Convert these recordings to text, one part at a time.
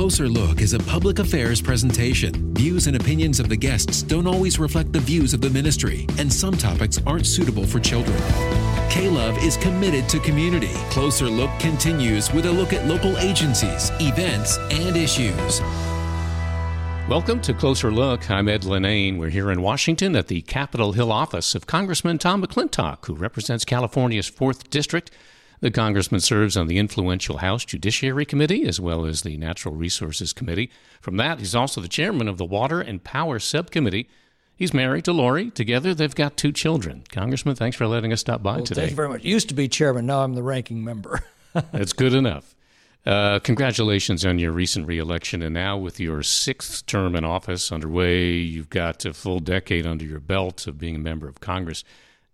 Closer Look is a public affairs presentation. Views and opinions of the guests don't always reflect the views of the ministry, and some topics aren't suitable for children. K Love is committed to community. Closer Look continues with a look at local agencies, events, and issues. Welcome to Closer Look. I'm Ed Lenane. We're here in Washington at the Capitol Hill office of Congressman Tom McClintock, who represents California's 4th District. The congressman serves on the influential House Judiciary Committee as well as the Natural Resources Committee. From that, he's also the chairman of the Water and Power Subcommittee. He's married to Lori. Together, they've got two children. Congressman, thanks for letting us stop by well, today. Thank you very much. Used to be chairman, now I'm the ranking member. That's good enough. Uh, congratulations on your recent reelection, and now with your sixth term in office underway, you've got a full decade under your belt of being a member of Congress.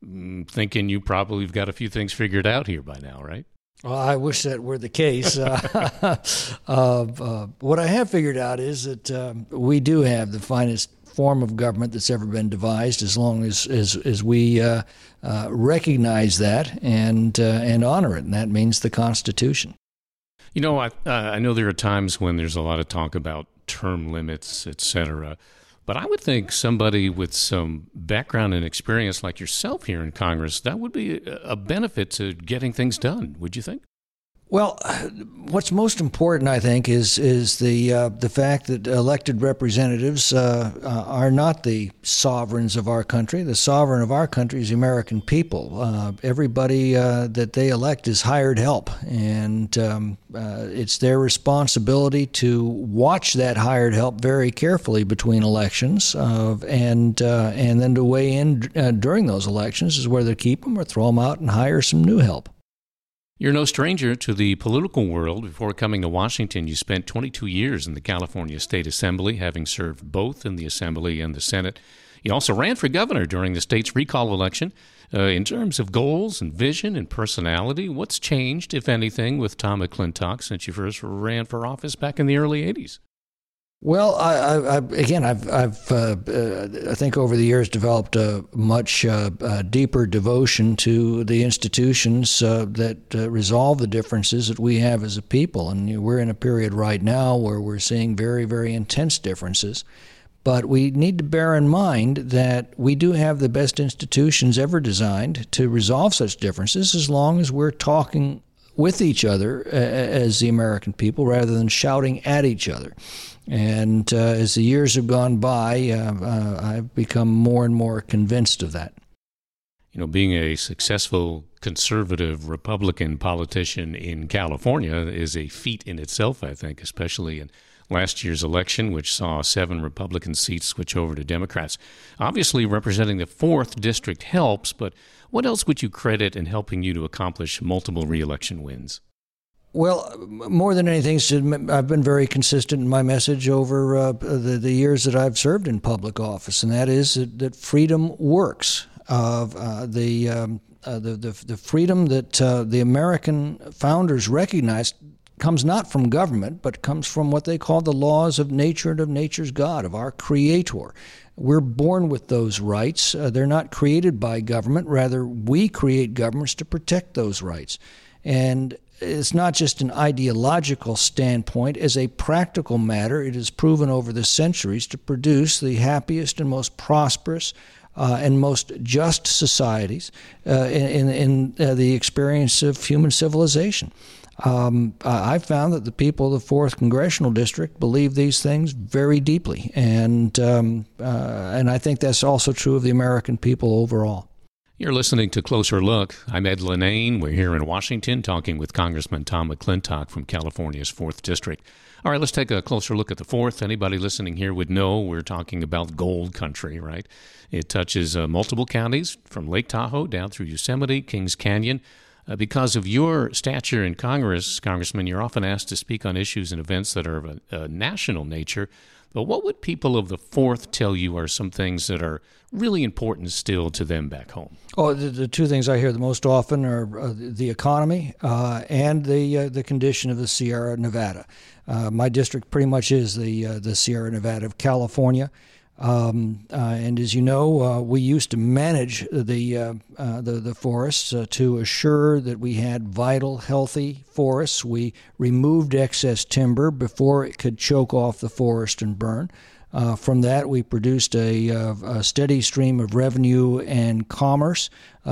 Mm, thinking you probably have got a few things figured out here by now, right? Well, I wish that were the case. uh, uh, what I have figured out is that um, we do have the finest form of government that's ever been devised, as long as as, as we uh, uh recognize that and uh, and honor it, and that means the Constitution. You know, I uh, I know there are times when there's a lot of talk about term limits, et cetera. But I would think somebody with some background and experience like yourself here in Congress, that would be a benefit to getting things done, would you think? Well, what's most important, I think, is is the uh, the fact that elected representatives uh, uh, are not the sovereigns of our country. The sovereign of our country is the American people. Uh, everybody uh, that they elect is hired help, and um, it's their responsibility to watch that hired help very carefully between elections, and and then to weigh in during those elections is whether to keep them or throw them out and hire some new help. You're no stranger to the political world. Before coming to Washington, you spent 22 years in the California State Assembly, having served both in the Assembly and the Senate. You also ran for governor during the state's recall election. Uh, in terms of goals and vision and personality, what's changed, if anything, with Tom McClintock since you first ran for office back in the early 80s? Well, I, I, I, again, I've, I've uh, uh, I think over the years developed a much uh, deeper devotion to the institutions uh, that uh, resolve the differences that we have as a people, and we're in a period right now where we're seeing very, very intense differences. But we need to bear in mind that we do have the best institutions ever designed to resolve such differences, as long as we're talking with each other as the American people rather than shouting at each other. And uh, as the years have gone by, uh, uh, I've become more and more convinced of that. You know, being a successful conservative Republican politician in California is a feat in itself, I think, especially in last year's election, which saw seven Republican seats switch over to Democrats. Obviously, representing the fourth district helps, but what else would you credit in helping you to accomplish multiple reelection wins? Well, more than anything, I've been very consistent in my message over uh, the, the, years that I've served in public office, and that is that, that freedom works. Of uh, the, um, uh, the, the, the freedom that uh, the American founders recognized comes not from government, but comes from what they call the laws of nature and of nature's God, of our Creator. We're born with those rights. Uh, they're not created by government. Rather, we create governments to protect those rights. And it's not just an ideological standpoint. As a practical matter, it has proven over the centuries to produce the happiest and most prosperous uh, and most just societies uh, in, in, in uh, the experience of human civilization. Um, I found that the people of the fourth congressional district believe these things very deeply, and um, uh, and I think that's also true of the American people overall. You're listening to Closer Look. I'm Ed Lenane. We're here in Washington talking with Congressman Tom McClintock from California's 4th District. All right, let's take a closer look at the 4th. Anybody listening here would know we're talking about gold country, right? It touches uh, multiple counties from Lake Tahoe down through Yosemite, Kings Canyon. Uh, because of your stature in Congress, Congressman, you're often asked to speak on issues and events that are of a, a national nature. But what would people of the fourth tell you are some things that are really important still to them back home? Oh, the, the two things I hear the most often are uh, the economy uh, and the uh, the condition of the Sierra Nevada. Uh, my district pretty much is the uh, the Sierra Nevada of California. Um, uh, and as you know, uh, we used to manage the uh, uh the, the forests uh, to assure that we had vital, healthy forests. We removed excess timber before it could choke off the forest and burn. Uh, from that, we produced a, a, steady stream of revenue and commerce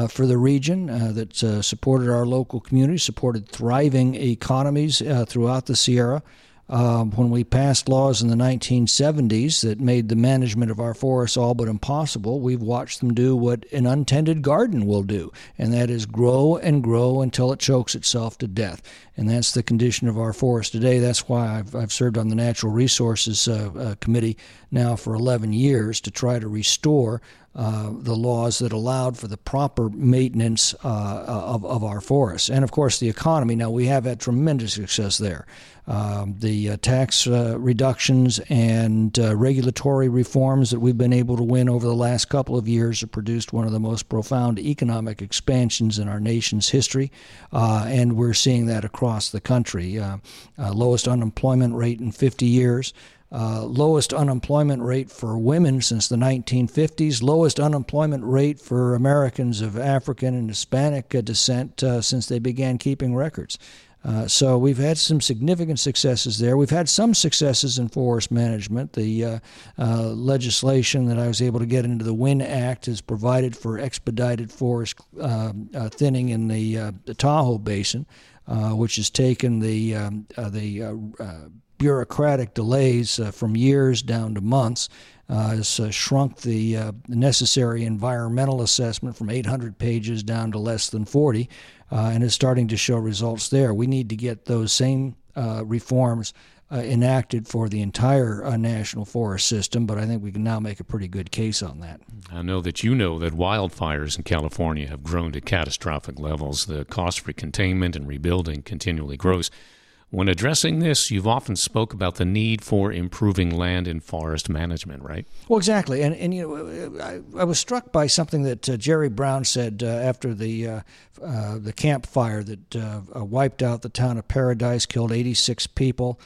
for the region that supported our local communities, supported thriving economies throughout the Sierra. Uh, when we passed laws in the 1970s that made the management of our forests all but impossible, we've watched them do what an untended garden will do, and that is grow and grow until it chokes itself to death. And that's the condition of our forest today. That's why I've, I've served on the Natural Resources uh, uh, Committee now for 11 years to try to restore uh, the laws that allowed for the proper maintenance uh, of, of our forests. And of course, the economy. Now, we have had tremendous success there. Um, the uh, tax uh, reductions and uh, regulatory reforms that we've been able to win over the last couple of years have produced one of the most profound economic expansions in our nation's history, uh, and we're seeing that across the country. Uh, lowest unemployment rate in 50 years. Uh, lowest unemployment rate for women since the 1950s, lowest unemployment rate for Americans of African and Hispanic descent uh, since they began keeping records. Uh, so we've had some significant successes there. We've had some successes in forest management. The uh, uh, legislation that I was able to get into the WIIN Act has provided for expedited forest um, uh, thinning in the, uh, the Tahoe Basin, which has taken the um, the bureaucratic delays from years down to months. has shrunk the necessary environmental assessment from 800 pages down to less than 40 uh, and is starting to show results there. We need to get those same uh, reforms uh, enacted for the entire uh, national forest system, but I think we can now make a pretty good case on that. I know that you know that wildfires in California have grown to catastrophic levels. The cost for containment and rebuilding continually grows. When addressing this, you've often spoke about the need for improving land and forest management, right? Well, exactly. And, and you know, I, I was struck by something that uh, Jerry Brown said uh, after the uh, uh the Camp Fire that uh, uh, wiped out the town of Paradise, killed 86 people.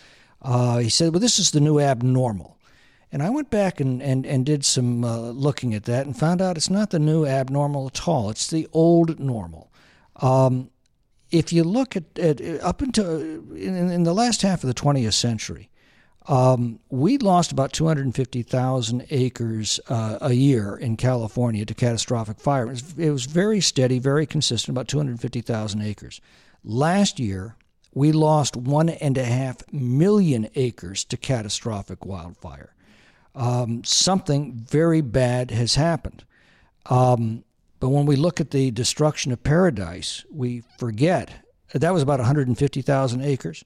he said, "Well, this is the new abnormal." And I went back and, and, and did some looking at that and found out it's not the new abnormal at all. It's the old normal. Um, if you look at, at up until in, in, the last half of the 20th century, um, we lost about 250,000 acres uh, a year in California to catastrophic fire. It was, it was very steady, very consistent, about 250,000 acres. Last year, we lost one and a half million acres to catastrophic wildfire. Um, something very bad has happened. Um, but when we look at the destruction of paradise, we forget that was about 150,000 acres.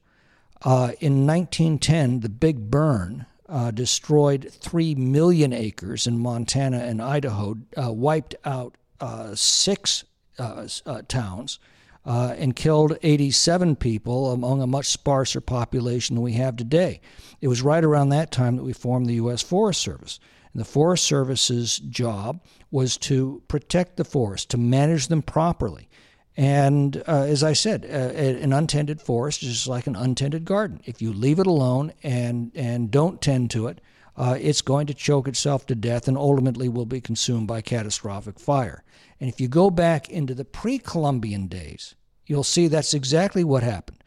Uh, in 1910, the Big Burn uh, destroyed 3 million acres in Montana and Idaho, uh, wiped out uh, six uh, uh, towns, and killed 87 people among a much sparser population than we have today. It was right around that time that we formed the U.S. Forest Service. And the Forest Service's job was to protect the forest, to manage them properly. And uh, as I said, uh, an untended forest is just like an untended garden. If you leave it alone and, and don't tend to it, uh, it's going to choke itself to death and ultimately will be consumed by catastrophic fire. And if you go back into the pre Columbian days, you'll see that's exactly what happened.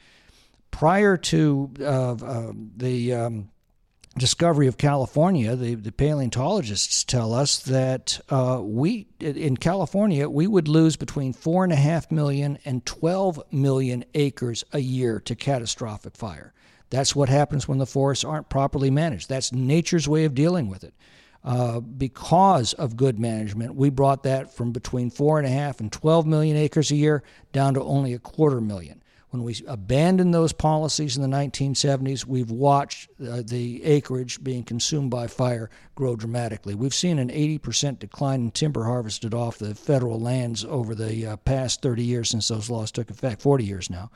Prior to uh, uh, the um, discovery of California, the, the paleontologists tell us that uh, we in California we would lose between four and a half million and 12 million acres a year to catastrophic fire. That's what happens when the forests aren't properly managed. That's nature's way of dealing with it. Uh, because of good management, we brought that from between four and a half and 12 million acres a year down to only a quarter million. When we abandoned those policies in the 1970s, we've watched uh, the acreage being consumed by fire grow dramatically. We've seen an 80% decline in timber harvested off the federal lands over the uh, past 30 years since those laws took effect, 40 years now.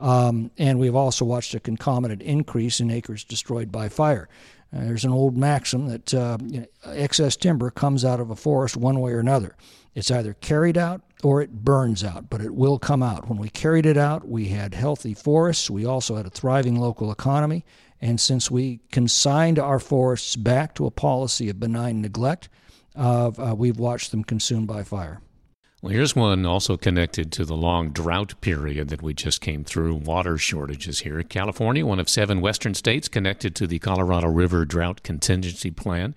Um, and we've also watched a concomitant increase in acres destroyed by fire. Uh, there's an old maxim that uh, you know, excess timber comes out of a forest one way or another. It's either carried out or it burns out, but it will come out. When we carried it out, we had healthy forests. We also had a thriving local economy, And since we consigned our forests back to a policy of benign neglect, uh, uh, we've watched them consumed by fire. Well, here's one also connected to the long drought period that we just came through water shortages here. California, one of seven western states connected to the Colorado River Drought Contingency Plan,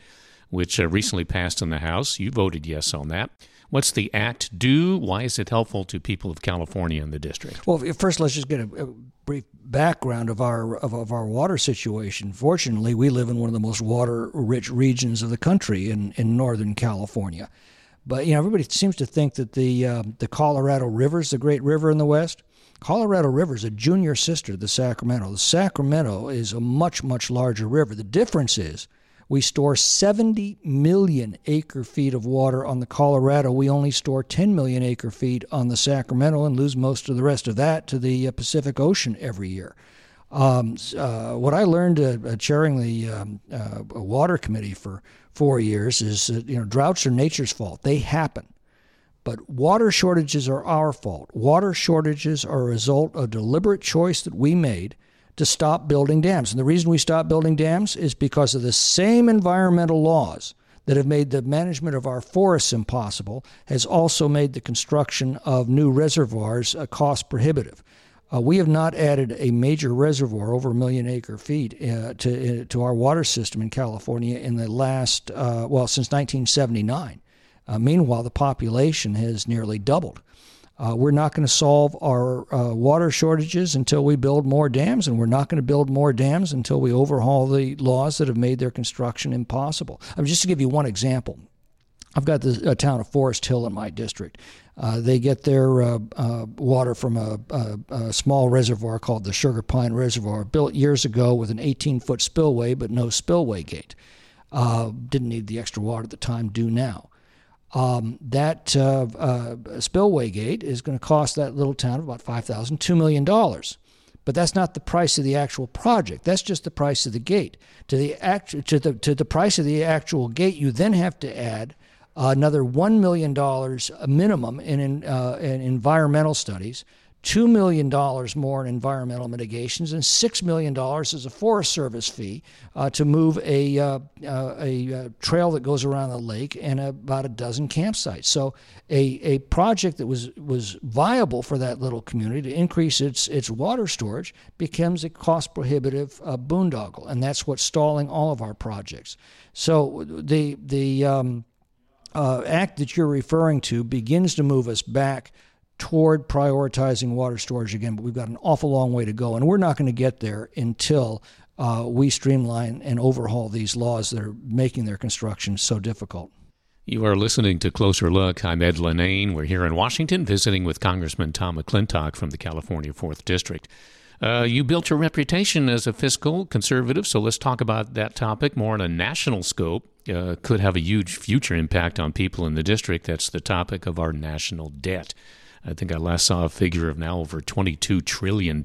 which uh, recently passed in the House. You voted yes on that. What's the act do? Why is it helpful to people of California and the district? Well, first, let's just get a, a brief background of our of, of, our water situation. Fortunately, we live in one of the most water-rich regions of the country in, in Northern California. But you know, everybody seems to think that the uh, the Colorado River is the great river in the West. Colorado River is a junior sister to the Sacramento. The Sacramento is a much much larger river. The difference is we store 70 million acre feet of water on the Colorado. We only store 10 million acre feet on the Sacramento and lose most of the rest of that to the uh, Pacific Ocean every year. Um, uh, what I learned uh, chairing the um, uh, water committee for four years is that you know droughts are nature's fault; they happen. But water shortages are our fault. Water shortages are a result of deliberate choice that we made to stop building dams. And the reason we stopped building dams is because of the same environmental laws that have made the management of our forests impossible, has also made the construction of new reservoirs uh, cost prohibitive. Uh, we have not added a major reservoir over a million acre feet uh, to uh, to our water system in California in the last uh, well since 1979. Uh, meanwhile, the population has nearly doubled. Uh, we're not going to solve our water shortages until we build more dams, and we're not going to build more dams until we overhaul the laws that have made their construction impossible. I mean, just to give you one example, I've got the town of Forest Hill in my district. Uh, they get their uh, uh, water from a, a, a, small reservoir called the Sugar Pine Reservoir, built years ago with an 18 foot spillway but no spillway gate. Uh, didn't need the extra water at the time, do now. Um, that uh, uh, spillway gate is going to cost that little town about $5,000, $2 million. But that's not the price of the actual project. That's just the price of the gate. To the, act- to the, to the price of the actual gate, you then have to add another $1 million minimum in, uh, in environmental studies, $2 million more in environmental mitigations, and $6 million as a Forest Service fee uh, to move a, uh, uh a, a, uh, trail that goes around the lake and about a dozen campsites. So, a, a project that was, was viable for that little community to increase its, its water storage becomes a cost prohibitive uh, boondoggle, and that's what's stalling all of our projects. So, the, the um, uh, act that you're referring to begins to move us back toward prioritizing water storage again, but we've got an awful long way to go, and we're not going to get there until uh, we streamline and overhaul these laws that are making their construction so difficult. You are listening to Closer Look. I'm Ed Lenane. We're here in Washington visiting with Congressman Tom McClintock from the California 4th District. Uh, you built your reputation as a fiscal conservative, so let's talk about that topic more on a national scope. Uh, could have a huge future impact on people in the district. That's the topic of our national debt. I think I last saw a figure of now over $22 trillion.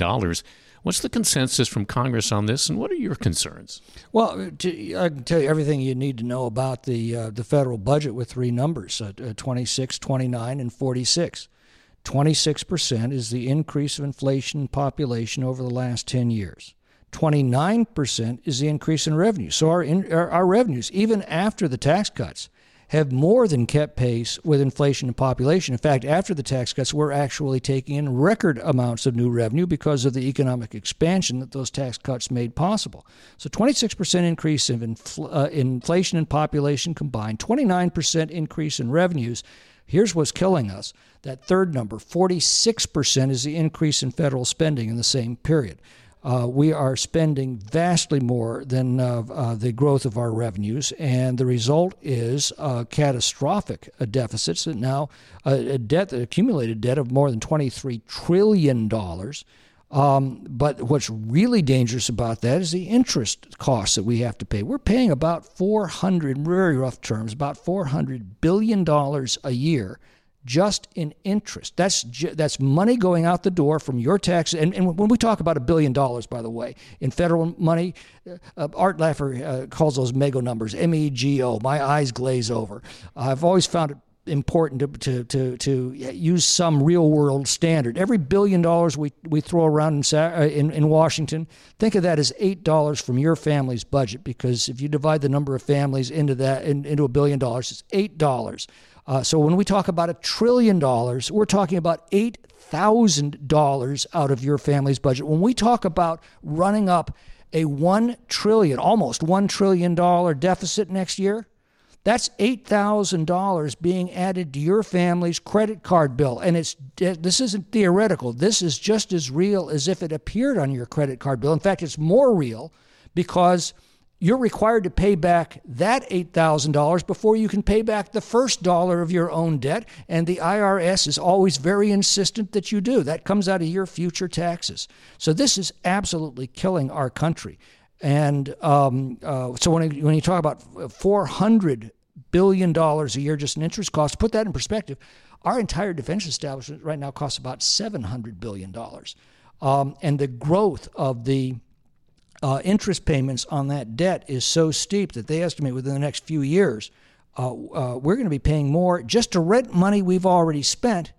What's the consensus from Congress on this, and what are your concerns? Well, to, I can tell you everything you need to know about the uh, the federal budget with three numbers: uh, uh 26, 29, and 46. 26% is the increase of inflation and population over the last 10 years. 29% is the increase in revenue. So our, in, our, our, revenues, even after the tax cuts, have more than kept pace with inflation and population. In fact, after the tax cuts, we're actually taking in record amounts of new revenue because of the economic expansion that those tax cuts made possible. So 26% increase in infl- uh, inflation and population combined, 29% increase in revenues Here's what's killing us that third number 46% is the increase in federal spending in the same period. Uh, we are spending vastly more than uh, uh, the growth of our revenues, and the result is catastrophic deficits. That now a debt, accumulated debt of more than $23 trillion. Um, but what's really dangerous about that is the interest costs that we have to pay. We're paying about 400, very rough terms, about 400 billion dollars a year just in interest. That's that's money going out the door from your taxes. And, and when we talk about a billion dollars, by the way, in federal money, uh, Art Laffer uh, calls those mego numbers, M E G O. My eyes glaze over. I've always found it important to, to, to, to, use some real world standard. Every billion dollars we, we throw around in, uh, in, in Washington, think of that as $8 from your family's budget because if you divide the number of families into that in, into a billion dollars, it's $8. Uh, so when we talk about a trillion dollars, we're talking about $8,000 out of your family's budget. When we talk about running up a 1 trillion, almost 1 trillion dollar deficit next year, that's $8,000 being added to your family's credit card bill. And it's this isn't theoretical. This is just as real as if it appeared on your credit card bill. In fact, it's more real because you're required to pay back that $8,000 before you can pay back the first dollar of your own debt. And the IRS is always very insistent that you do. That comes out of your future taxes. So this is absolutely killing our country. And um, uh, so when, when you talk about $400 billion a year just in interest costs, put that in perspective, our entire defense establishment right now costs about $700 billion. Um, and the growth of the uh, interest payments on that debt is so steep that they estimate within the next few years uh, uh, we're going to be paying more just to rent money we've already spent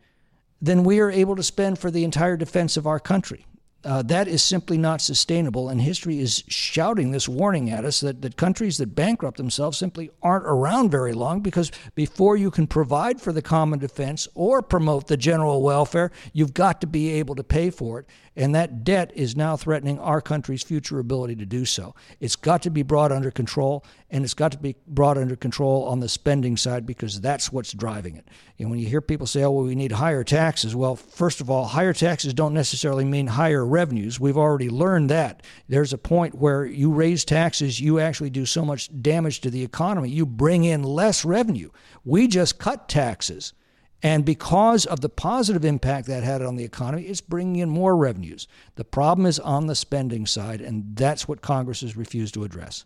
than we are able to spend for the entire defense of our country. Uh, that is simply not sustainable, and history is shouting this warning at us that, that countries that bankrupt themselves simply aren't around very long because before you can provide for the common defense or promote the general welfare, you've got to be able to pay for it. And that debt is now threatening our country's future ability to do so. It's got to be brought under control, and it's got to be brought under control on the spending side because that's what's driving it. And when you hear people say, oh, well, we need higher taxes, well, first of all, higher taxes don't necessarily mean higher revenues. We've already learned that. There's a point where you raise taxes, you actually do so much damage to the economy, you bring in less revenue. We just cut taxes and because of the positive impact that had on the economy, it's bringing in more revenues. The problem is on the spending side, and that's what Congress has refused to address.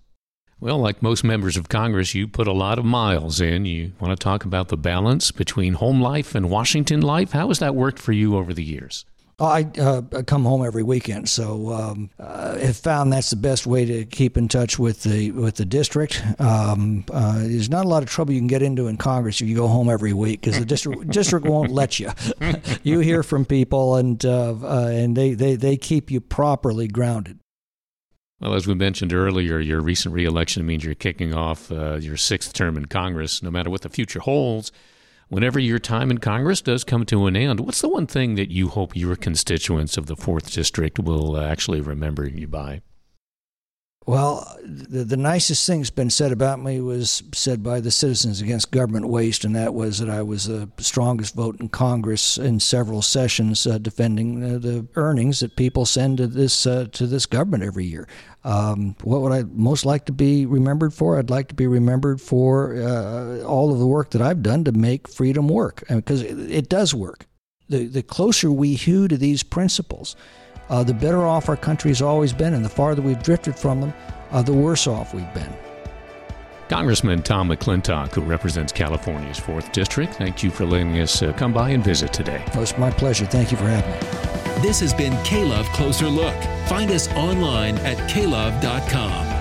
Well, like most members of Congress, you put a lot of miles in. You want to talk about the balance between home life and Washington life? How has that worked for you over the years? I uh, come home every weekend, so um, uh, have found that's the best way to keep in touch with the with the district. Um, uh, there's not a lot of trouble you can get into in Congress if you go home every week because the district district won't let you. you hear from people, and uh, uh, and they, they they keep you properly grounded. Well, as we mentioned earlier, your recent reelection means you're kicking off uh, your sixth term in Congress. No matter what the future holds whenever your time in Congress does come to an end, what's the one thing that you hope your constituents of the 4th District will uh, actually remember you by? Well, the, the nicest thing that's been said about me was said by the Citizens Against Government Waste, and that was that I was the strongest vote in Congress in several sessions uh, defending uh, the earnings that people send to this uh, to this government every year. Um, what would I most like to be remembered for? I'd like to be remembered for uh, all of the work that I've done to make freedom work, because it, it does work. The the closer we hew to these principles uh, the better off our country has always been, and the farther we've drifted from them, uh, the worse off we've been. Congressman Tom McClintock, who represents California's 4th District, thank you for letting us uh, come by and visit today. Well, it's my pleasure. Thank you for having me. This has been K-Love Closer Look. Find us online at klove.com.